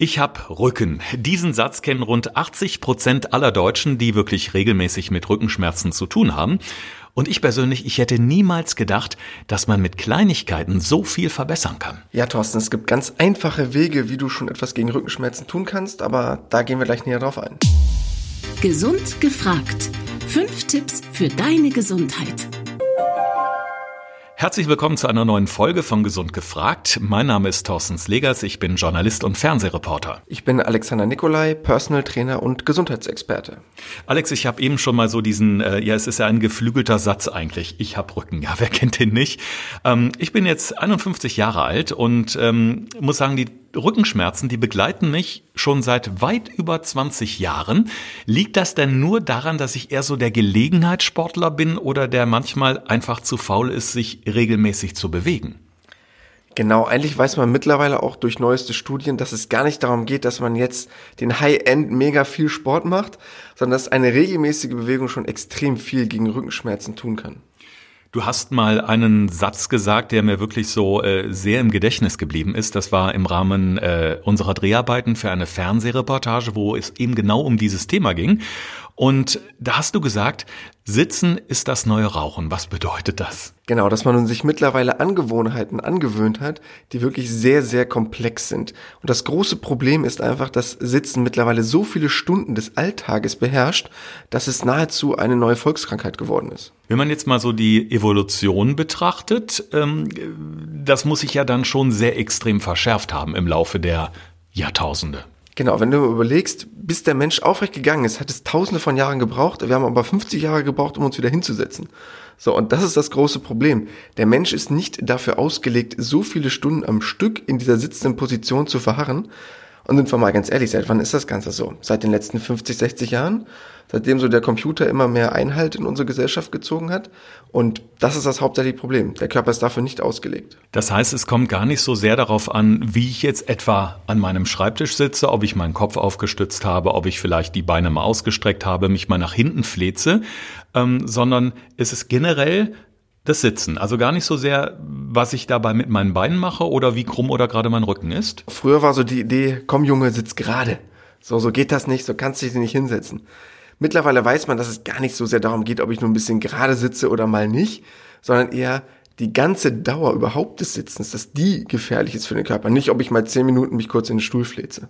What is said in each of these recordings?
Ich hab Rücken. Diesen Satz kennen rund 80 Prozent aller Deutschen, die wirklich regelmäßig mit Rückenschmerzen zu tun haben. Und ich persönlich, ich hätte niemals gedacht, dass man mit Kleinigkeiten so viel verbessern kann. Ja, Thorsten, es gibt ganz einfache Wege, wie du schon etwas gegen Rückenschmerzen tun kannst, aber da gehen wir gleich näher drauf ein. Gesund gefragt. Fünf Tipps für deine Gesundheit. Herzlich willkommen zu einer neuen Folge von Gesund gefragt. Mein Name ist Thorsten Slegers, ich bin Journalist und Fernsehreporter. Ich bin Alexander Nikolai, Personal Trainer und Gesundheitsexperte. Alex, ich habe eben schon mal so diesen, äh, ja, es ist ja ein geflügelter Satz eigentlich. Ich habe Rücken. Ja, wer kennt den nicht? Ähm, ich bin jetzt 51 Jahre alt und ähm, muss sagen, die Rückenschmerzen, die begleiten mich schon seit weit über 20 Jahren. Liegt das denn nur daran, dass ich eher so der Gelegenheitssportler bin oder der manchmal einfach zu faul ist, sich regelmäßig zu bewegen? Genau, eigentlich weiß man mittlerweile auch durch neueste Studien, dass es gar nicht darum geht, dass man jetzt den High-End mega viel Sport macht, sondern dass eine regelmäßige Bewegung schon extrem viel gegen Rückenschmerzen tun kann. Du hast mal einen Satz gesagt, der mir wirklich so äh, sehr im Gedächtnis geblieben ist. Das war im Rahmen äh, unserer Dreharbeiten für eine Fernsehreportage, wo es eben genau um dieses Thema ging. Und da hast du gesagt, Sitzen ist das neue Rauchen. Was bedeutet das? Genau, dass man sich mittlerweile Angewohnheiten angewöhnt hat, die wirklich sehr, sehr komplex sind. Und das große Problem ist einfach, dass Sitzen mittlerweile so viele Stunden des Alltages beherrscht, dass es nahezu eine neue Volkskrankheit geworden ist. Wenn man jetzt mal so die Evolution betrachtet, ähm, das muss sich ja dann schon sehr extrem verschärft haben im Laufe der Jahrtausende. Genau, wenn du überlegst, bis der Mensch aufrecht gegangen ist, hat es tausende von Jahren gebraucht. Wir haben aber 50 Jahre gebraucht, um uns wieder hinzusetzen. So, und das ist das große Problem. Der Mensch ist nicht dafür ausgelegt, so viele Stunden am Stück in dieser sitzenden Position zu verharren. Und sind wir mal ganz ehrlich, seit wann ist das Ganze so? Seit den letzten 50, 60 Jahren? Seitdem so der Computer immer mehr Einhalt in unsere Gesellschaft gezogen hat. Und das ist das hauptsächliche Problem. Der Körper ist dafür nicht ausgelegt. Das heißt, es kommt gar nicht so sehr darauf an, wie ich jetzt etwa an meinem Schreibtisch sitze, ob ich meinen Kopf aufgestützt habe, ob ich vielleicht die Beine mal ausgestreckt habe, mich mal nach hinten fleze, ähm, sondern es ist generell das Sitzen. Also gar nicht so sehr, was ich dabei mit meinen Beinen mache oder wie krumm oder gerade mein Rücken ist. Früher war so die Idee, komm Junge, sitz gerade. So, so geht das nicht, so kannst du dich nicht hinsetzen. Mittlerweile weiß man, dass es gar nicht so sehr darum geht, ob ich nur ein bisschen gerade sitze oder mal nicht, sondern eher die ganze Dauer überhaupt des Sitzens, dass die gefährlich ist für den Körper. Nicht, ob ich mal zehn Minuten mich kurz in den Stuhl fleze.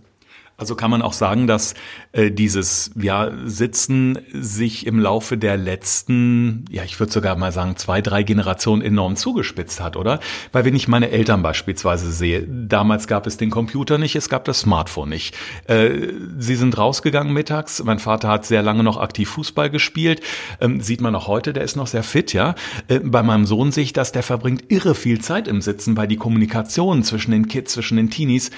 Also kann man auch sagen, dass äh, dieses ja, Sitzen sich im Laufe der letzten, ja, ich würde sogar mal sagen, zwei, drei Generationen enorm zugespitzt hat, oder? Weil wenn ich meine Eltern beispielsweise sehe, damals gab es den Computer nicht, es gab das Smartphone nicht. Äh, sie sind rausgegangen mittags, mein Vater hat sehr lange noch aktiv Fußball gespielt, ähm, sieht man auch heute, der ist noch sehr fit, ja. Äh, bei meinem Sohn sehe ich das, der verbringt irre viel Zeit im Sitzen, weil die Kommunikation zwischen den Kids, zwischen den Teenies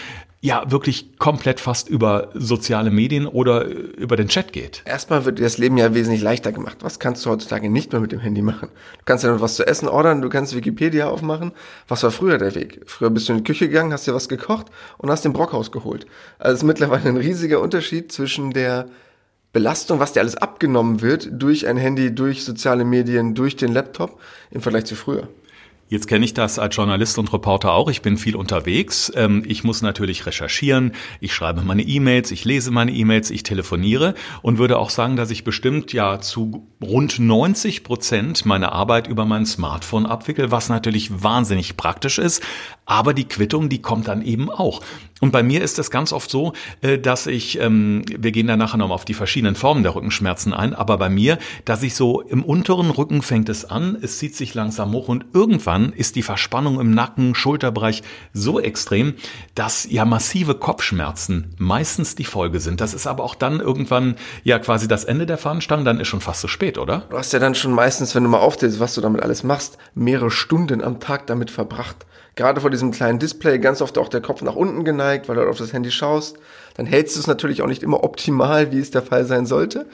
ja wirklich komplett fast über soziale Medien oder über den Chat geht. Erstmal wird dir das Leben ja wesentlich leichter gemacht. Was kannst du heutzutage nicht mehr mit dem Handy machen? Du kannst ja noch was zu essen ordern, du kannst Wikipedia aufmachen. Was war früher der Weg? Früher bist du in die Küche gegangen, hast dir was gekocht und hast den Brockhaus geholt. Also ist mittlerweile ein riesiger Unterschied zwischen der Belastung, was dir alles abgenommen wird durch ein Handy, durch soziale Medien, durch den Laptop im Vergleich zu früher. Jetzt kenne ich das als Journalist und Reporter auch. Ich bin viel unterwegs. Ähm, ich muss natürlich recherchieren. Ich schreibe meine E-Mails, ich lese meine E-Mails, ich telefoniere und würde auch sagen, dass ich bestimmt ja zu rund 90 Prozent meine Arbeit über mein Smartphone abwickel, was natürlich wahnsinnig praktisch ist. Aber die Quittung, die kommt dann eben auch. Und bei mir ist es ganz oft so, äh, dass ich, ähm, wir gehen da nachher noch auf die verschiedenen Formen der Rückenschmerzen ein, aber bei mir, dass ich so im unteren Rücken fängt es an, es zieht sich langsam hoch und irgendwann ist die Verspannung im Nacken, Schulterbereich so extrem, dass ja massive Kopfschmerzen meistens die Folge sind. Das ist aber auch dann irgendwann ja quasi das Ende der Fahnenstange, dann ist schon fast zu spät, oder? Du hast ja dann schon meistens, wenn du mal aufzählst, was du damit alles machst, mehrere Stunden am Tag damit verbracht gerade vor diesem kleinen Display ganz oft auch der Kopf nach unten geneigt, weil du auf das Handy schaust. Dann hältst du es natürlich auch nicht immer optimal, wie es der Fall sein sollte.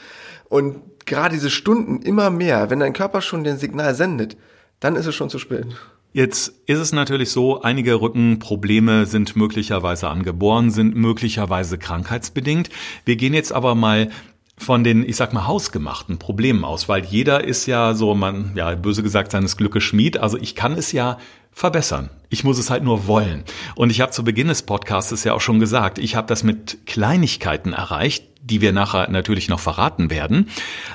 Und gerade diese Stunden immer mehr, wenn dein Körper schon den Signal sendet, dann ist es schon zu spät. Jetzt ist es natürlich so, einige Rückenprobleme sind möglicherweise angeboren, sind möglicherweise krankheitsbedingt. Wir gehen jetzt aber mal von den, ich sag mal, hausgemachten Problemen aus, weil jeder ist ja so, man, ja, böse gesagt, seines Glückes Schmied. Also ich kann es ja verbessern. Ich muss es halt nur wollen. Und ich habe zu Beginn des Podcasts ja auch schon gesagt, ich habe das mit Kleinigkeiten erreicht, die wir nachher natürlich noch verraten werden.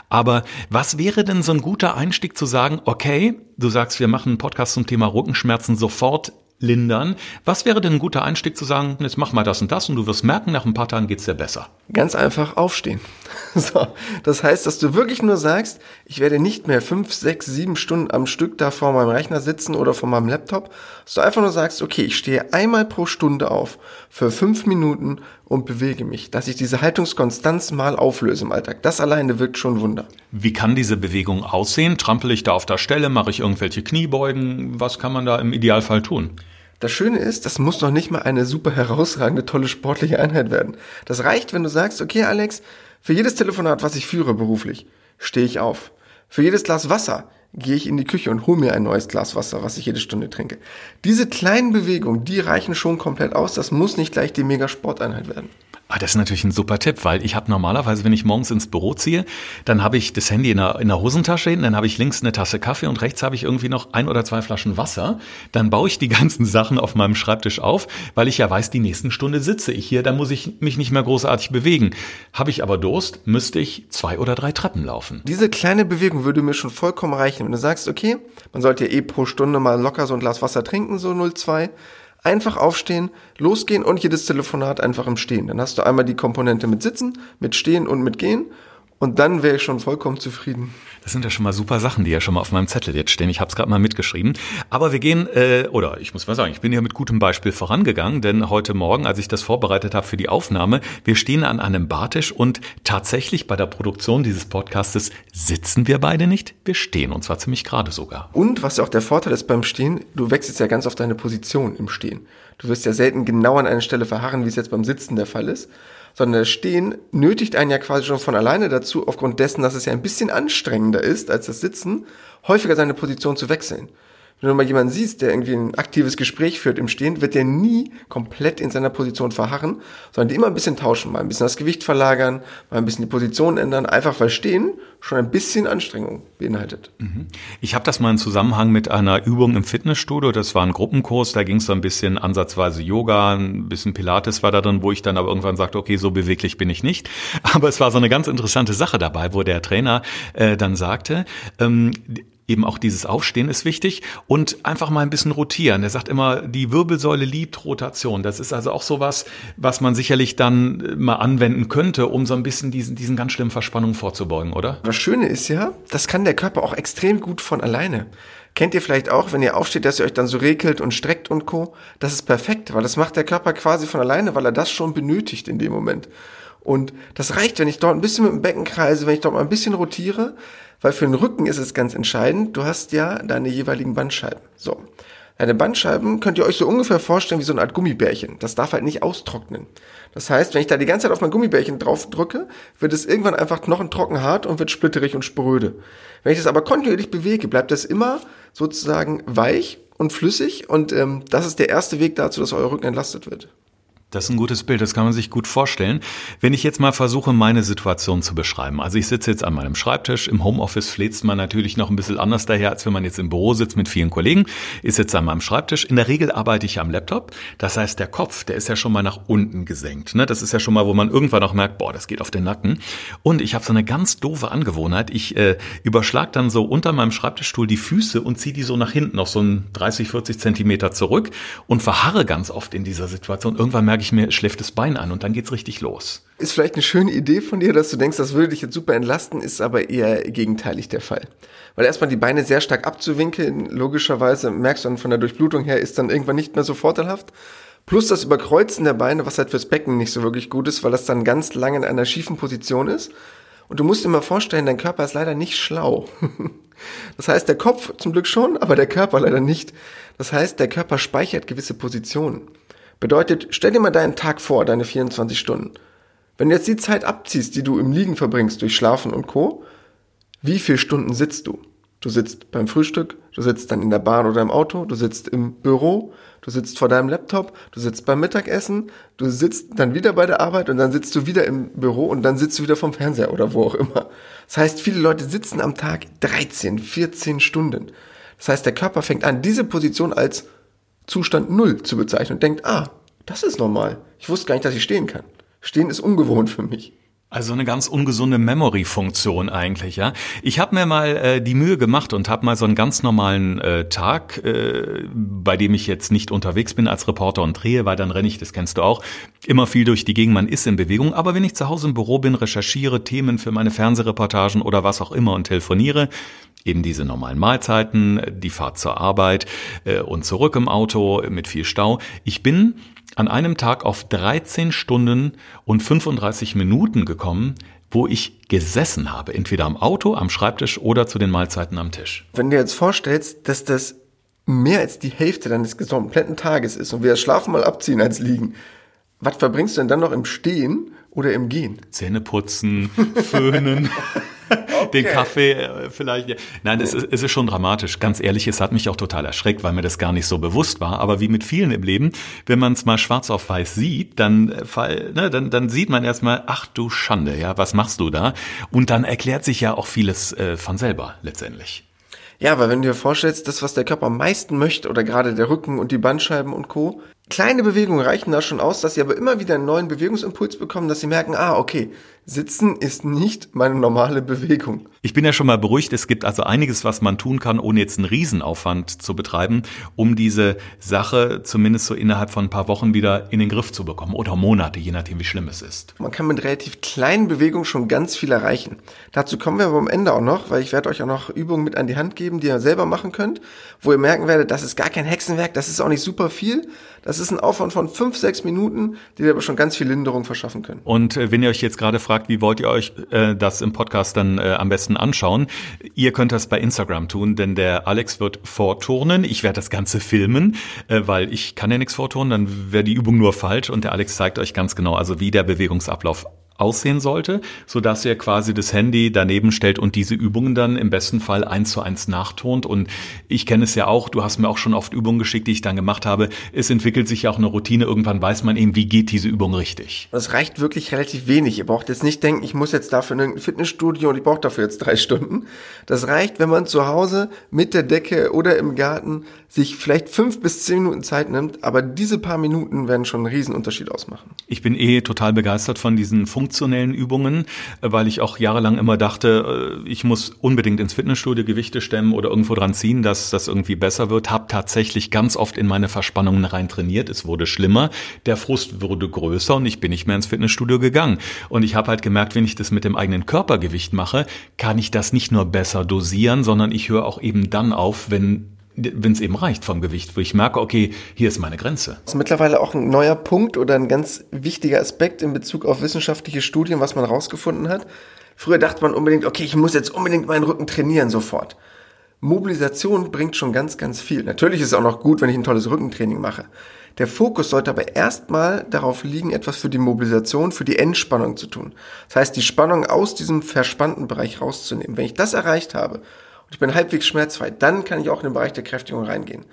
Aber was wäre denn so ein guter Einstieg zu sagen, okay, du sagst, wir machen einen Podcast zum Thema Rückenschmerzen sofort lindern. Was wäre denn ein guter Einstieg zu sagen, jetzt mach mal das und das und du wirst merken, nach ein paar Tagen geht's dir besser? Ganz einfach aufstehen. So, das heißt, dass du wirklich nur sagst, ich werde nicht mehr fünf, sechs, sieben Stunden am Stück da vor meinem Rechner sitzen oder vor meinem Laptop, dass du einfach nur sagst, okay, ich stehe einmal pro Stunde auf für fünf Minuten und bewege mich, dass ich diese Haltungskonstanz mal auflöse im Alltag. Das alleine wirkt schon Wunder. Wie kann diese Bewegung aussehen? Trampel ich da auf der Stelle? Mache ich irgendwelche Kniebeugen? Was kann man da im Idealfall tun? Das Schöne ist, das muss noch nicht mal eine super herausragende, tolle sportliche Einheit werden. Das reicht, wenn du sagst, okay, Alex, für jedes Telefonat, was ich führe beruflich, stehe ich auf. Für jedes Glas Wasser gehe ich in die Küche und hole mir ein neues Glas Wasser, was ich jede Stunde trinke. Diese kleinen Bewegungen, die reichen schon komplett aus. Das muss nicht gleich die Mega-Sporteinheit werden. Ah, das ist natürlich ein super Tipp, weil ich habe normalerweise, wenn ich morgens ins Büro ziehe, dann habe ich das Handy in der, in der Hosentasche hinten, dann habe ich links eine Tasse Kaffee und rechts habe ich irgendwie noch ein oder zwei Flaschen Wasser. Dann baue ich die ganzen Sachen auf meinem Schreibtisch auf, weil ich ja weiß, die nächsten Stunde sitze ich hier, dann muss ich mich nicht mehr großartig bewegen. Habe ich aber Durst, müsste ich zwei oder drei Treppen laufen. Diese kleine Bewegung würde mir schon vollkommen reichen, wenn du sagst, okay, man sollte ja eh pro Stunde mal locker so ein Glas Wasser trinken, so 0,2 Einfach aufstehen, losgehen und jedes Telefonat einfach im Stehen. Dann hast du einmal die Komponente mit Sitzen, mit Stehen und mit Gehen. Und dann wäre ich schon vollkommen zufrieden. Das sind ja schon mal super Sachen, die ja schon mal auf meinem Zettel jetzt stehen. Ich habe es gerade mal mitgeschrieben. Aber wir gehen, äh, oder ich muss mal sagen, ich bin ja mit gutem Beispiel vorangegangen, denn heute Morgen, als ich das vorbereitet habe für die Aufnahme, wir stehen an einem Bartisch und tatsächlich bei der Produktion dieses Podcastes sitzen wir beide nicht, wir stehen und zwar ziemlich gerade sogar. Und was ja auch der Vorteil ist beim Stehen, du wechselst ja ganz auf deine Position im Stehen. Du wirst ja selten genau an einer Stelle verharren, wie es jetzt beim Sitzen der Fall ist sondern das Stehen nötigt einen ja quasi schon von alleine dazu, aufgrund dessen, dass es ja ein bisschen anstrengender ist als das Sitzen, häufiger seine Position zu wechseln. Wenn du mal jemanden siehst, der irgendwie ein aktives Gespräch führt im Stehen, wird der nie komplett in seiner Position verharren, sondern die immer ein bisschen tauschen, mal ein bisschen das Gewicht verlagern, mal ein bisschen die Position ändern, einfach weil Stehen schon ein bisschen Anstrengung beinhaltet. Mhm. Ich habe das mal in Zusammenhang mit einer Übung im Fitnessstudio, das war ein Gruppenkurs, da ging es so ein bisschen ansatzweise Yoga, ein bisschen Pilates war da drin, wo ich dann aber irgendwann sagte, okay, so beweglich bin ich nicht. Aber es war so eine ganz interessante Sache dabei, wo der Trainer äh, dann sagte, ähm, eben auch dieses Aufstehen ist wichtig und einfach mal ein bisschen rotieren. Er sagt immer, die Wirbelsäule liebt Rotation. Das ist also auch sowas, was man sicherlich dann äh, mal anwenden könnte, um so ein bisschen diesen, diesen ganz schlimmen Verspannungen vorzubeugen, oder? Das Schöne ist ja, das kann der Körper auch extrem gut von alleine. Kennt ihr vielleicht auch, wenn ihr aufsteht, dass ihr euch dann so regelt und streckt und co. Das ist perfekt, weil das macht der Körper quasi von alleine, weil er das schon benötigt in dem Moment. Und das reicht, wenn ich dort ein bisschen mit dem Becken kreise, wenn ich dort mal ein bisschen rotiere, weil für den Rücken ist es ganz entscheidend, du hast ja deine jeweiligen Bandscheiben. So. Deine Bandscheiben könnt ihr euch so ungefähr vorstellen wie so eine Art Gummibärchen. Das darf halt nicht austrocknen. Das heißt, wenn ich da die ganze Zeit auf mein Gummibärchen drauf drücke, wird es irgendwann einfach knochentrocken hart und wird splitterig und spröde. Wenn ich das aber kontinuierlich bewege, bleibt das immer sozusagen weich und flüssig und ähm, das ist der erste Weg dazu, dass euer Rücken entlastet wird. Das ist ein gutes Bild, das kann man sich gut vorstellen. Wenn ich jetzt mal versuche, meine Situation zu beschreiben. Also ich sitze jetzt an meinem Schreibtisch. Im Homeoffice fläzt man natürlich noch ein bisschen anders daher, als wenn man jetzt im Büro sitzt mit vielen Kollegen. Ich sitze an meinem Schreibtisch. In der Regel arbeite ich am Laptop. Das heißt, der Kopf, der ist ja schon mal nach unten gesenkt. Ne? Das ist ja schon mal, wo man irgendwann auch merkt, boah, das geht auf den Nacken. Und ich habe so eine ganz doofe Angewohnheit. Ich äh, überschlag dann so unter meinem Schreibtischstuhl die Füße und ziehe die so nach hinten, noch so ein 30, 40 Zentimeter zurück und verharre ganz oft in dieser Situation. Irgendwann merke ich mir, schläft das Bein an und dann geht's richtig los. Ist vielleicht eine schöne Idee von dir, dass du denkst, das würde dich jetzt super entlasten, ist aber eher gegenteilig der Fall. Weil erstmal die Beine sehr stark abzuwinkeln, logischerweise merkst du dann von der Durchblutung her, ist dann irgendwann nicht mehr so vorteilhaft. Plus das Überkreuzen der Beine, was halt fürs Becken nicht so wirklich gut ist, weil das dann ganz lange in einer schiefen Position ist. Und du musst dir mal vorstellen, dein Körper ist leider nicht schlau. Das heißt, der Kopf zum Glück schon, aber der Körper leider nicht. Das heißt, der Körper speichert gewisse Positionen. Bedeutet, stell dir mal deinen Tag vor, deine 24 Stunden. Wenn du jetzt die Zeit abziehst, die du im Liegen verbringst durch Schlafen und Co., wie viele Stunden sitzt du? Du sitzt beim Frühstück, du sitzt dann in der Bahn oder im Auto, du sitzt im Büro, du sitzt vor deinem Laptop, du sitzt beim Mittagessen, du sitzt dann wieder bei der Arbeit und dann sitzt du wieder im Büro und dann sitzt du wieder vom Fernseher oder wo auch immer. Das heißt, viele Leute sitzen am Tag 13, 14 Stunden. Das heißt, der Körper fängt an, diese Position als Zustand Null zu bezeichnen und denkt, ah, das ist normal. Ich wusste gar nicht, dass ich stehen kann. Stehen ist ungewohnt für mich. Also eine ganz ungesunde Memory-Funktion eigentlich, ja. Ich habe mir mal äh, die Mühe gemacht und habe mal so einen ganz normalen äh, Tag, äh, bei dem ich jetzt nicht unterwegs bin als Reporter und drehe, weil dann renne ich, das kennst du auch, immer viel durch die Gegend, man ist in Bewegung. Aber wenn ich zu Hause im Büro bin, recherchiere Themen für meine Fernsehreportagen oder was auch immer und telefoniere, eben diese normalen Mahlzeiten, die Fahrt zur Arbeit äh, und zurück im Auto mit viel Stau. Ich bin an einem Tag auf 13 Stunden und 35 Minuten gekommen, wo ich gesessen habe, entweder am Auto, am Schreibtisch oder zu den Mahlzeiten am Tisch. Wenn du dir jetzt vorstellst, dass das mehr als die Hälfte deines kompletten Tages ist und wir das Schlafen mal abziehen als Liegen, was verbringst du denn dann noch im Stehen oder im Gehen? Zähne putzen, föhnen. okay. den Kaffee äh, vielleicht. Nein, es ist, es ist schon dramatisch. Ganz ehrlich, es hat mich auch total erschreckt, weil mir das gar nicht so bewusst war. Aber wie mit vielen im Leben, wenn man es mal schwarz auf weiß sieht, dann, äh, ne, dann, dann sieht man erstmal, ach du Schande, ja, was machst du da? Und dann erklärt sich ja auch vieles äh, von selber letztendlich. Ja, weil wenn du dir vorstellst, das, was der Körper am meisten möchte, oder gerade der Rücken und die Bandscheiben und Co., kleine Bewegungen reichen da schon aus, dass sie aber immer wieder einen neuen Bewegungsimpuls bekommen, dass sie merken, ah, okay, Sitzen ist nicht meine normale Bewegung. Ich bin ja schon mal beruhigt. Es gibt also einiges, was man tun kann, ohne jetzt einen Riesenaufwand zu betreiben, um diese Sache zumindest so innerhalb von ein paar Wochen wieder in den Griff zu bekommen oder Monate, je nachdem, wie schlimm es ist. Man kann mit relativ kleinen Bewegungen schon ganz viel erreichen. Dazu kommen wir aber am Ende auch noch, weil ich werde euch auch noch Übungen mit an die Hand geben, die ihr selber machen könnt, wo ihr merken werdet, das ist gar kein Hexenwerk, das ist auch nicht super viel. Das ist ein Aufwand von fünf, sechs Minuten, die dir aber schon ganz viel Linderung verschaffen können. Und äh, wenn ihr euch jetzt gerade fragt, wie wollt ihr euch äh, das im Podcast dann äh, am besten anschauen? Ihr könnt das bei Instagram tun, denn der Alex wird vorturnen. Ich werde das Ganze filmen, äh, weil ich kann ja nichts vorturnen, dann wäre die Übung nur falsch und der Alex zeigt euch ganz genau, also wie der Bewegungsablauf aussehen sollte, so dass ihr quasi das Handy daneben stellt und diese Übungen dann im besten Fall eins zu eins nachtont. Und ich kenne es ja auch, du hast mir auch schon oft Übungen geschickt, die ich dann gemacht habe. Es entwickelt sich ja auch eine Routine. Irgendwann weiß man eben, wie geht diese Übung richtig. Das reicht wirklich relativ wenig. Ihr braucht jetzt nicht denken, ich muss jetzt dafür in ein Fitnessstudio und ich brauche dafür jetzt drei Stunden. Das reicht, wenn man zu Hause mit der Decke oder im Garten sich vielleicht fünf bis zehn Minuten Zeit nimmt, aber diese paar Minuten werden schon einen Riesenunterschied ausmachen. Ich bin eh total begeistert von diesen funktionellen Übungen, weil ich auch jahrelang immer dachte, äh, ich muss unbedingt ins Fitnessstudio Gewichte stemmen oder irgendwo dran ziehen, dass das irgendwie besser wird. Hab tatsächlich ganz oft in meine Verspannungen rein trainiert. Es wurde schlimmer, der Frust wurde größer und ich bin nicht mehr ins Fitnessstudio gegangen. Und ich habe halt gemerkt, wenn ich das mit dem eigenen Körpergewicht mache, kann ich das nicht nur besser dosieren, sondern ich höre auch eben dann auf, wenn wenn es eben reicht vom Gewicht, wo ich merke, okay, hier ist meine Grenze. Das ist mittlerweile auch ein neuer Punkt oder ein ganz wichtiger Aspekt in Bezug auf wissenschaftliche Studien, was man rausgefunden hat. Früher dachte man unbedingt, okay, ich muss jetzt unbedingt meinen Rücken trainieren sofort. Mobilisation bringt schon ganz, ganz viel. Natürlich ist es auch noch gut, wenn ich ein tolles Rückentraining mache. Der Fokus sollte aber erstmal darauf liegen, etwas für die Mobilisation, für die Entspannung zu tun. Das heißt, die Spannung aus diesem verspannten Bereich rauszunehmen. Wenn ich das erreicht habe ich bin halbwegs schmerzfrei, dann kann ich auch in den Bereich der Kräftigung reingehen.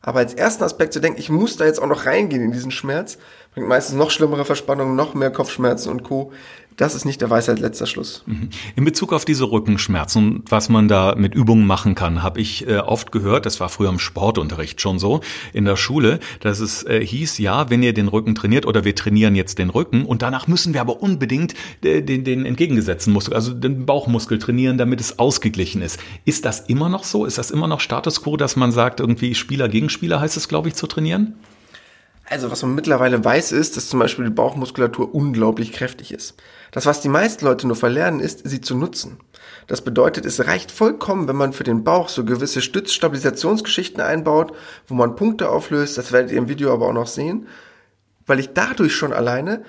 Aber als ersten Aspekt zu denken, ich muss da jetzt auch noch reingehen in diesen Schmerz, bringt meistens noch schlimmere Verspannungen, noch mehr Kopfschmerzen und Co. Das ist nicht der Weisheit letzter Schluss. Mhm. In Bezug auf diese Rückenschmerzen und was man da mit Übungen machen kann, habe ich äh, oft gehört, das war früher im Sportunterricht schon so, in der Schule, dass es äh, hieß, ja, wenn ihr den Rücken trainiert oder wir trainieren jetzt den Rücken und danach müssen wir aber unbedingt äh, den, den entgegengesetzten Muskel, also den Bauchmuskel trainieren, damit es ausgeglichen ist. Ist das immer noch so? Ist das immer noch Status quo, dass man sagt, irgendwie Spieler gegen Spieler heißt es, glaube ich, zu trainieren? Also was man mittlerweile weiß, ist, dass zum Beispiel die Bauchmuskulatur unglaublich kräftig ist. Das, was die meisten Leute nur verlernen, ist, sie zu nutzen. Das bedeutet, es reicht vollkommen, wenn man für den Bauch so gewisse Stützstabilisationsgeschichten einbaut, wo man Punkte auflöst, das werdet ihr im Video aber auch noch sehen, weil ich dadurch schon alleine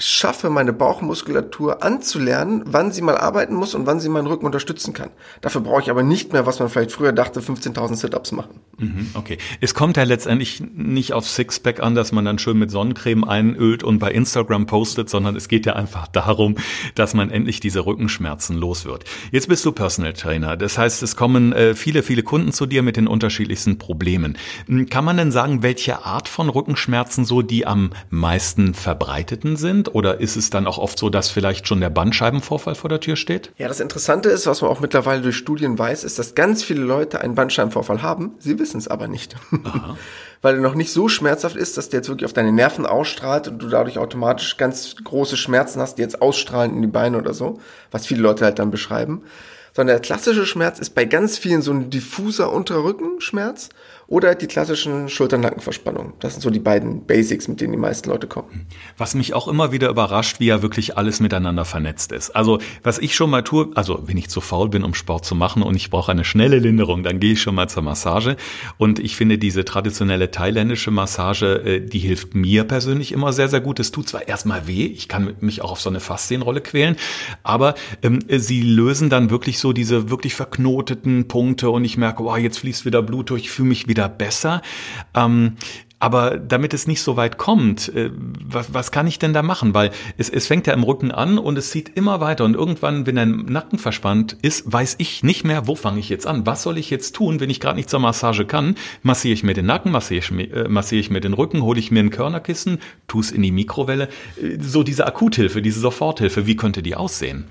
schaffe, meine Bauchmuskulatur anzulernen, wann sie mal arbeiten muss und wann sie meinen Rücken unterstützen kann. Dafür brauche ich aber nicht mehr, was man vielleicht früher dachte, 15.000 Sit-Ups machen. Mhm, okay. Es kommt ja letztendlich nicht auf Sixpack an, dass man dann schön mit Sonnencreme einölt und bei Instagram postet, sondern es geht ja einfach darum, dass man endlich diese Rückenschmerzen los wird. Jetzt bist du Personal Trainer. Das heißt, es kommen äh, viele, viele Kunden zu dir mit den unterschiedlichsten Problemen. Hm, kann man denn sagen, welche Art von Rückenschmerzen so die am meisten verbreiteten sind? Oder ist es dann auch oft so, dass vielleicht schon der Bandscheibenvorfall vor der Tür steht? Ja, das Interessante ist, was man auch mittlerweile durch Studien weiß, ist, dass ganz viele Leute einen Bandscheibenvorfall haben. Sie wissen es aber nicht. Weil er noch nicht so schmerzhaft ist, dass der jetzt wirklich auf deine Nerven ausstrahlt und du dadurch automatisch ganz große Schmerzen hast, die jetzt ausstrahlen in die Beine oder so, was viele Leute halt dann beschreiben. Sondern der klassische Schmerz ist bei ganz vielen so ein diffuser Unterrückenschmerz oder die klassischen Schulternackenverspannungen. Das sind so die beiden Basics, mit denen die meisten Leute kommen. Was mich auch immer wieder überrascht, wie ja wirklich alles miteinander vernetzt ist. Also was ich schon mal tue, also wenn ich zu faul bin, um Sport zu machen und ich brauche eine schnelle Linderung, dann gehe ich schon mal zur Massage. Und ich finde diese traditionelle thailändische Massage, äh, die hilft mir persönlich immer sehr, sehr gut. Es tut zwar erstmal weh, ich kann mich auch auf so eine Faszienrolle quälen, aber ähm, sie lösen dann wirklich so diese wirklich verknoteten Punkte und ich merke, wow, jetzt fließt wieder Blut durch, ich fühle mich wieder wieder besser. Ähm, aber damit es nicht so weit kommt, äh, was, was kann ich denn da machen? Weil es, es fängt ja im Rücken an und es zieht immer weiter. Und irgendwann, wenn dein Nacken verspannt ist, weiß ich nicht mehr, wo fange ich jetzt an? Was soll ich jetzt tun, wenn ich gerade nicht zur Massage kann? Massiere ich mir den Nacken, massiere ich mir, äh, massiere ich mir den Rücken, hole ich mir ein Körnerkissen, tue es in die Mikrowelle. Äh, so diese Akuthilfe, diese Soforthilfe, wie könnte die aussehen?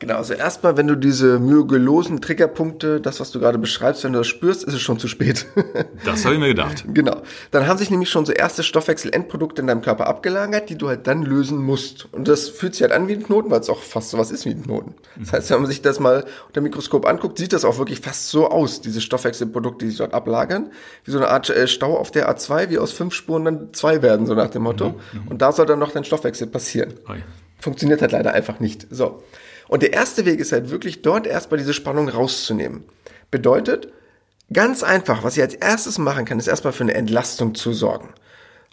Genau, also erstmal, wenn du diese myogelosen Triggerpunkte, das, was du gerade beschreibst, wenn du das spürst, ist es schon zu spät. das habe ich mir gedacht. Genau. Dann haben sich nämlich schon so erste Stoffwechselendprodukte in deinem Körper abgelagert, die du halt dann lösen musst. Und das fühlt sich halt an wie ein Knoten, weil es auch fast so was ist wie ein Knoten. Das heißt, wenn man sich das mal unter dem Mikroskop anguckt, sieht das auch wirklich fast so aus, diese Stoffwechselprodukte, die sich dort ablagern. Wie so eine Art äh, Stau auf der A2, wie aus fünf Spuren dann zwei werden, so nach dem Motto. Mhm, mhm. Und da soll dann noch dein Stoffwechsel passieren. Funktioniert halt leider einfach nicht. So. Und der erste Weg ist halt wirklich dort erstmal diese Spannung rauszunehmen. Bedeutet, ganz einfach, was ich als erstes machen kann, ist erstmal für eine Entlastung zu sorgen.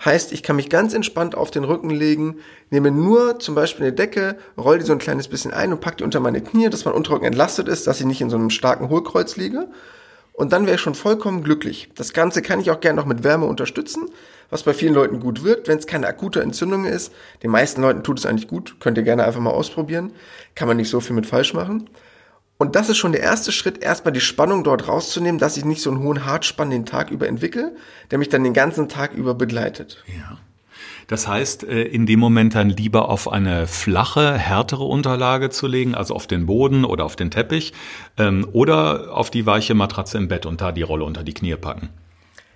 Heißt, ich kann mich ganz entspannt auf den Rücken legen, nehme nur zum Beispiel eine Decke, roll die so ein kleines bisschen ein und pack die unter meine Knie, dass mein Unterrücken entlastet ist, dass ich nicht in so einem starken Hohlkreuz liege. Und dann wäre ich schon vollkommen glücklich. Das Ganze kann ich auch gerne noch mit Wärme unterstützen was bei vielen Leuten gut wirkt, wenn es keine akute Entzündung ist. Den meisten Leuten tut es eigentlich gut, könnt ihr gerne einfach mal ausprobieren. Kann man nicht so viel mit falsch machen. Und das ist schon der erste Schritt, erstmal die Spannung dort rauszunehmen, dass ich nicht so einen hohen Hartspann den Tag über entwickle, der mich dann den ganzen Tag über begleitet. Ja. Das heißt, äh, in dem Moment dann lieber auf eine flache, härtere Unterlage zu legen, also auf den Boden oder auf den Teppich, ähm, oder auf die weiche Matratze im Bett und da die Rolle unter die Knie packen.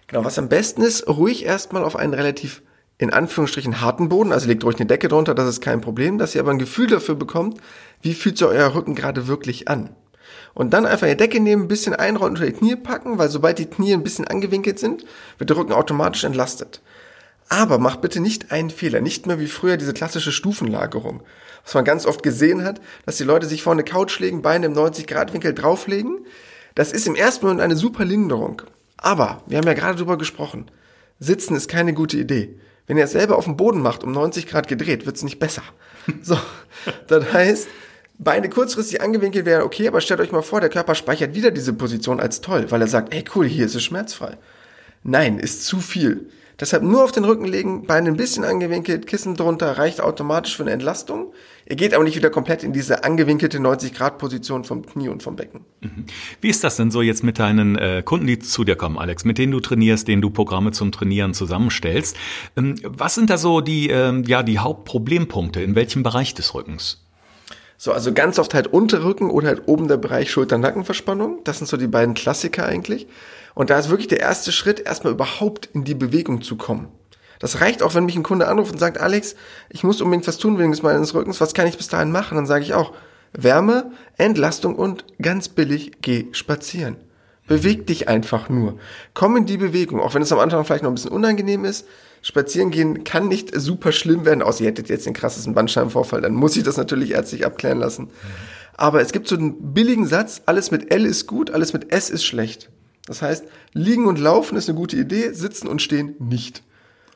Genau, was am besten ist, ruhig erstmal auf einen relativ in Anführungsstrichen harten Boden, also legt ruhig eine Decke drunter, das ist kein Problem, dass ihr aber ein Gefühl dafür bekommt, wie fühlt sich euer Rücken gerade wirklich an. Und dann einfach eine Decke nehmen, ein bisschen einrollen unter die Knie packen, weil sobald die Knie ein bisschen angewinkelt sind, wird der Rücken automatisch entlastet. Aber macht bitte nicht einen Fehler, nicht mehr wie früher diese klassische Stufenlagerung. Was man ganz oft gesehen hat, dass die Leute sich vor eine Couch legen, Beine im 90-Grad-Winkel drauflegen. Das ist im ersten Moment eine super Linderung. Aber, wir haben ja gerade drüber gesprochen, sitzen ist keine gute Idee. Wenn ihr es selber auf dem Boden macht, um 90 Grad gedreht, wird es nicht besser. So, das heißt, Beine kurzfristig angewinkelt wäre okay, aber stellt euch mal vor, der Körper speichert wieder diese Position als toll, weil er sagt, ey cool, hier ist es schmerzfrei. Nein, ist zu viel. Deshalb nur auf den Rücken legen, Beine ein bisschen angewinkelt, Kissen drunter, reicht automatisch für eine Entlastung. Ihr geht aber nicht wieder komplett in diese angewinkelte 90-Grad-Position vom Knie und vom Becken. Mhm. Wie ist das denn so jetzt mit deinen äh, Kunden, die zu dir kommen, Alex, mit denen du trainierst, denen du Programme zum Trainieren zusammenstellst? Ähm, was sind da so die, ähm, ja, die Hauptproblempunkte? In welchem Bereich des Rückens? So, also ganz oft halt Unterrücken oder halt oben der Bereich Schulter-Nackenverspannung. Das sind so die beiden Klassiker eigentlich. Und da ist wirklich der erste Schritt, erstmal überhaupt in die Bewegung zu kommen. Das reicht auch, wenn mich ein Kunde anruft und sagt, Alex, ich muss unbedingt was tun wegen des meines Rückens, was kann ich bis dahin machen? Dann sage ich auch, Wärme, Entlastung und ganz billig, geh spazieren. Beweg dich einfach nur. Komm in die Bewegung, auch wenn es am Anfang vielleicht noch ein bisschen unangenehm ist. Spazieren gehen kann nicht super schlimm werden, außer ihr hättet jetzt den krassesten Bandscheibenvorfall, dann muss ich das natürlich ärztlich abklären lassen. Aber es gibt so einen billigen Satz, alles mit L ist gut, alles mit S ist schlecht. Das heißt, liegen und laufen ist eine gute Idee, sitzen und stehen nicht.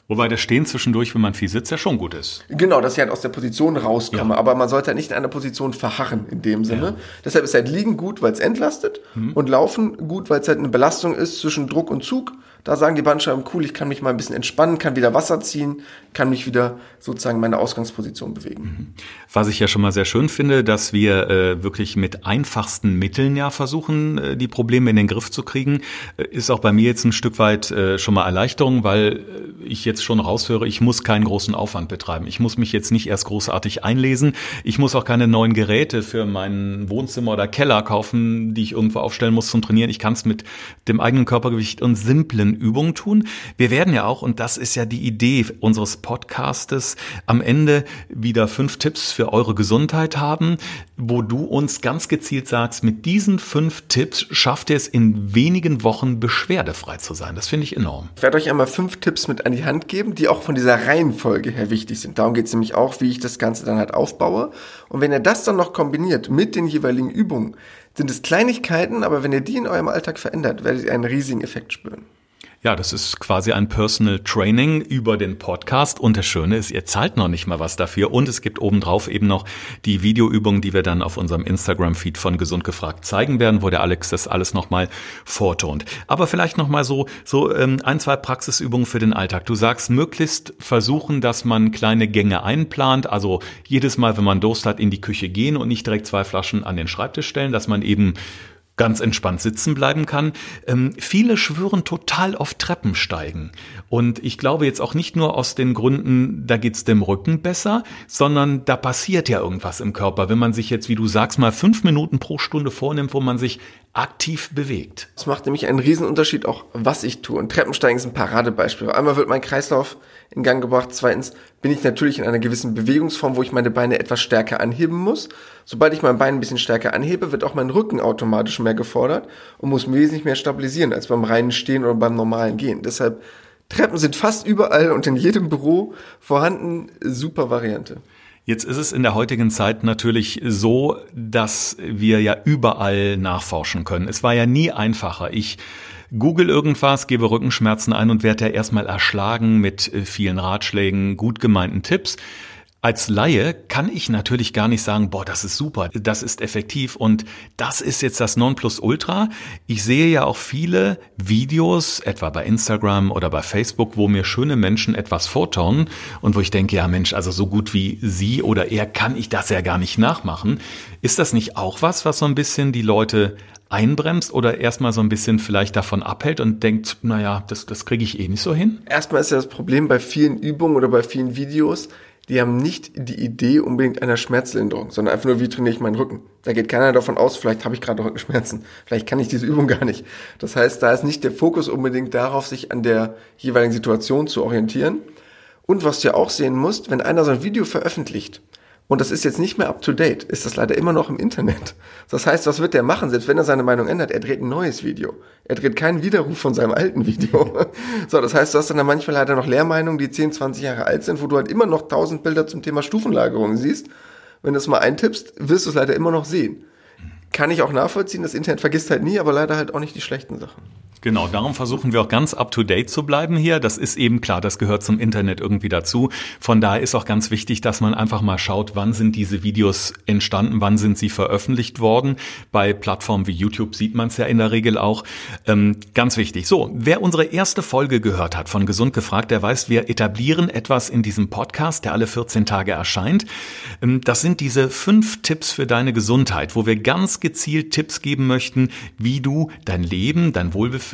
Wobei das Stehen zwischendurch, wenn man viel sitzt, ja schon gut ist. Genau, dass ich halt aus der Position rauskomme. Ja. Aber man sollte halt nicht in einer Position verharren in dem Sinne. Ja. Deshalb ist halt Liegen gut, weil es entlastet und Laufen gut, weil es halt eine Belastung ist zwischen Druck und Zug. Da sagen die Bandscheiben, cool, ich kann mich mal ein bisschen entspannen, kann wieder Wasser ziehen, kann mich wieder sozusagen meine Ausgangsposition bewegen. Was ich ja schon mal sehr schön finde, dass wir äh, wirklich mit einfachsten Mitteln ja versuchen, äh, die Probleme in den Griff zu kriegen, äh, ist auch bei mir jetzt ein Stück weit äh, schon mal Erleichterung, weil äh, ich jetzt schon raushöre, ich muss keinen großen Aufwand betreiben. Ich muss mich jetzt nicht erst großartig einlesen. Ich muss auch keine neuen Geräte für mein Wohnzimmer oder Keller kaufen, die ich irgendwo aufstellen muss zum Trainieren. Ich kann es mit dem eigenen Körpergewicht und simplen Übungen tun. Wir werden ja auch, und das ist ja die Idee unseres Podcastes, am Ende wieder fünf Tipps für eure Gesundheit haben, wo du uns ganz gezielt sagst, mit diesen fünf Tipps schafft ihr es in wenigen Wochen beschwerdefrei zu sein. Das finde ich enorm. Ich werde euch einmal fünf Tipps mit an die Hand geben, die auch von dieser Reihenfolge her wichtig sind. Darum geht es nämlich auch, wie ich das Ganze dann halt aufbaue. Und wenn ihr das dann noch kombiniert mit den jeweiligen Übungen, sind es Kleinigkeiten, aber wenn ihr die in eurem Alltag verändert, werdet ihr einen riesigen Effekt spüren. Ja, das ist quasi ein Personal Training über den Podcast. Und das Schöne ist, ihr zahlt noch nicht mal was dafür. Und es gibt obendrauf eben noch die Videoübungen, die wir dann auf unserem Instagram-Feed von Gesund gefragt zeigen werden, wo der Alex das alles nochmal vortont. Aber vielleicht nochmal so, so ähm, ein, zwei Praxisübungen für den Alltag. Du sagst, möglichst versuchen, dass man kleine Gänge einplant. Also jedes Mal, wenn man Durst hat, in die Küche gehen und nicht direkt zwei Flaschen an den Schreibtisch stellen, dass man eben ganz entspannt sitzen bleiben kann. Ähm, viele schwören total auf Treppensteigen. Und ich glaube jetzt auch nicht nur aus den Gründen, da geht's dem Rücken besser, sondern da passiert ja irgendwas im Körper, wenn man sich jetzt, wie du sagst, mal fünf Minuten pro Stunde vornimmt, wo man sich aktiv bewegt. Es macht nämlich einen Riesenunterschied auch, was ich tue. Und Treppensteigen ist ein Paradebeispiel. Einmal wird mein Kreislauf in Gang gebracht. Zweitens bin ich natürlich in einer gewissen Bewegungsform, wo ich meine Beine etwas stärker anheben muss. Sobald ich mein Bein ein bisschen stärker anhebe, wird auch mein Rücken automatisch mehr gefordert und muss wesentlich mehr stabilisieren als beim reinen Stehen oder beim normalen Gehen. Deshalb Treppen sind fast überall und in jedem Büro vorhanden. Super Variante. Jetzt ist es in der heutigen Zeit natürlich so, dass wir ja überall nachforschen können. Es war ja nie einfacher. Ich google irgendwas, gebe Rückenschmerzen ein und werde ja erstmal erschlagen mit vielen Ratschlägen, gut gemeinten Tipps. Als Laie kann ich natürlich gar nicht sagen, boah, das ist super, das ist effektiv und das ist jetzt das Nonplusultra. Ich sehe ja auch viele Videos, etwa bei Instagram oder bei Facebook, wo mir schöne Menschen etwas vortauen und wo ich denke, ja Mensch, also so gut wie sie oder er kann ich das ja gar nicht nachmachen. Ist das nicht auch was, was so ein bisschen die Leute einbremst oder erstmal so ein bisschen vielleicht davon abhält und denkt, naja, das, das kriege ich eh nicht so hin? Erstmal ist ja das Problem bei vielen Übungen oder bei vielen Videos, die haben nicht die Idee unbedingt einer Schmerzlinderung, sondern einfach nur, wie trainiere ich meinen Rücken. Da geht keiner davon aus, vielleicht habe ich gerade Rückenschmerzen, vielleicht kann ich diese Übung gar nicht. Das heißt, da ist nicht der Fokus unbedingt darauf, sich an der jeweiligen Situation zu orientieren. Und was du ja auch sehen musst, wenn einer so ein Video veröffentlicht, und das ist jetzt nicht mehr up to date, ist das leider immer noch im Internet. Das heißt, was wird der machen, selbst wenn er seine Meinung ändert? Er dreht ein neues Video. Er dreht keinen Widerruf von seinem alten Video. So, das heißt, du hast dann manchmal leider noch Lehrmeinungen, die 10, 20 Jahre alt sind, wo du halt immer noch 1000 Bilder zum Thema Stufenlagerung siehst. Wenn du es mal eintippst, wirst du es leider immer noch sehen. Kann ich auch nachvollziehen, das Internet vergisst halt nie, aber leider halt auch nicht die schlechten Sachen. Genau, darum versuchen wir auch ganz up-to-date zu bleiben hier. Das ist eben klar, das gehört zum Internet irgendwie dazu. Von daher ist auch ganz wichtig, dass man einfach mal schaut, wann sind diese Videos entstanden, wann sind sie veröffentlicht worden. Bei Plattformen wie YouTube sieht man es ja in der Regel auch. Ähm, ganz wichtig. So, wer unsere erste Folge gehört hat von Gesund gefragt, der weiß, wir etablieren etwas in diesem Podcast, der alle 14 Tage erscheint. Ähm, das sind diese fünf Tipps für deine Gesundheit, wo wir ganz gezielt Tipps geben möchten, wie du dein Leben, dein Wohlbefinden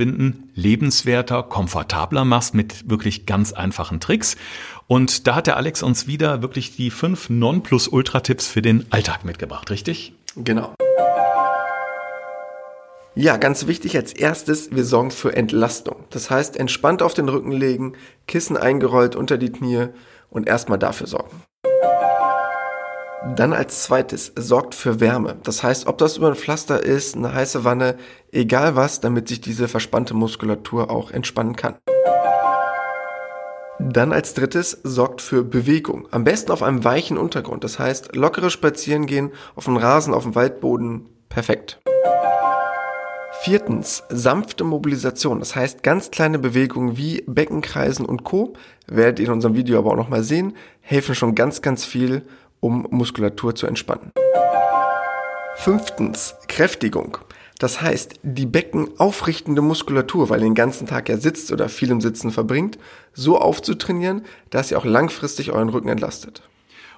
lebenswerter, komfortabler machst mit wirklich ganz einfachen Tricks. Und da hat der Alex uns wieder wirklich die fünf Non-Plus-Ultra-Tipps für den Alltag mitgebracht, richtig? Genau. Ja, ganz wichtig als erstes, wir sorgen für Entlastung. Das heißt, entspannt auf den Rücken legen, Kissen eingerollt unter die Knie und erstmal dafür sorgen. Dann als zweites, sorgt für Wärme. Das heißt, ob das über ein Pflaster ist, eine heiße Wanne, egal was, damit sich diese verspannte Muskulatur auch entspannen kann. Dann als drittes, sorgt für Bewegung. Am besten auf einem weichen Untergrund. Das heißt, lockere Spazieren gehen auf dem Rasen, auf dem Waldboden, perfekt. Viertens, sanfte Mobilisation. Das heißt, ganz kleine Bewegungen wie Beckenkreisen und Co. werdet ihr in unserem Video aber auch nochmal sehen, helfen schon ganz, ganz viel, um Muskulatur zu entspannen. Fünftens, Kräftigung. Das heißt, die beckenaufrichtende Muskulatur, weil ihr den ganzen Tag ja sitzt oder viel im Sitzen verbringt, so aufzutrainieren, dass ihr auch langfristig euren Rücken entlastet.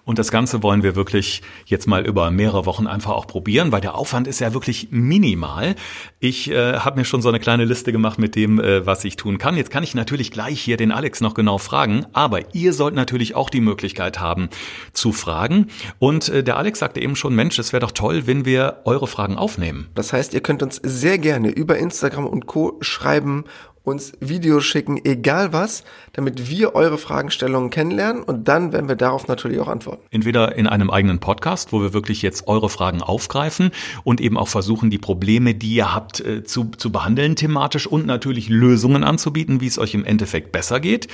Und das Ganze wollen wir wirklich jetzt mal über mehrere Wochen einfach auch probieren, weil der Aufwand ist ja wirklich minimal. Ich äh, habe mir schon so eine kleine Liste gemacht mit dem, äh, was ich tun kann. Jetzt kann ich natürlich gleich hier den Alex noch genau fragen, aber ihr sollt natürlich auch die Möglichkeit haben zu fragen. Und äh, der Alex sagte eben schon, Mensch, es wäre doch toll, wenn wir eure Fragen aufnehmen. Das heißt, ihr könnt uns sehr gerne über Instagram und Co schreiben uns Videos schicken, egal was, damit wir eure Fragestellungen kennenlernen und dann werden wir darauf natürlich auch antworten. Entweder in einem eigenen Podcast, wo wir wirklich jetzt eure Fragen aufgreifen und eben auch versuchen, die Probleme, die ihr habt, äh, zu, zu behandeln thematisch und natürlich Lösungen anzubieten, wie es euch im Endeffekt besser geht.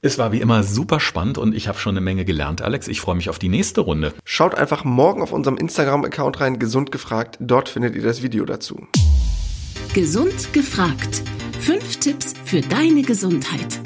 Es war wie immer super spannend und ich habe schon eine Menge gelernt, Alex. Ich freue mich auf die nächste Runde. Schaut einfach morgen auf unserem Instagram-Account rein, gesund gefragt. Dort findet ihr das Video dazu. Gesund gefragt. Fünf Tipps für deine Gesundheit.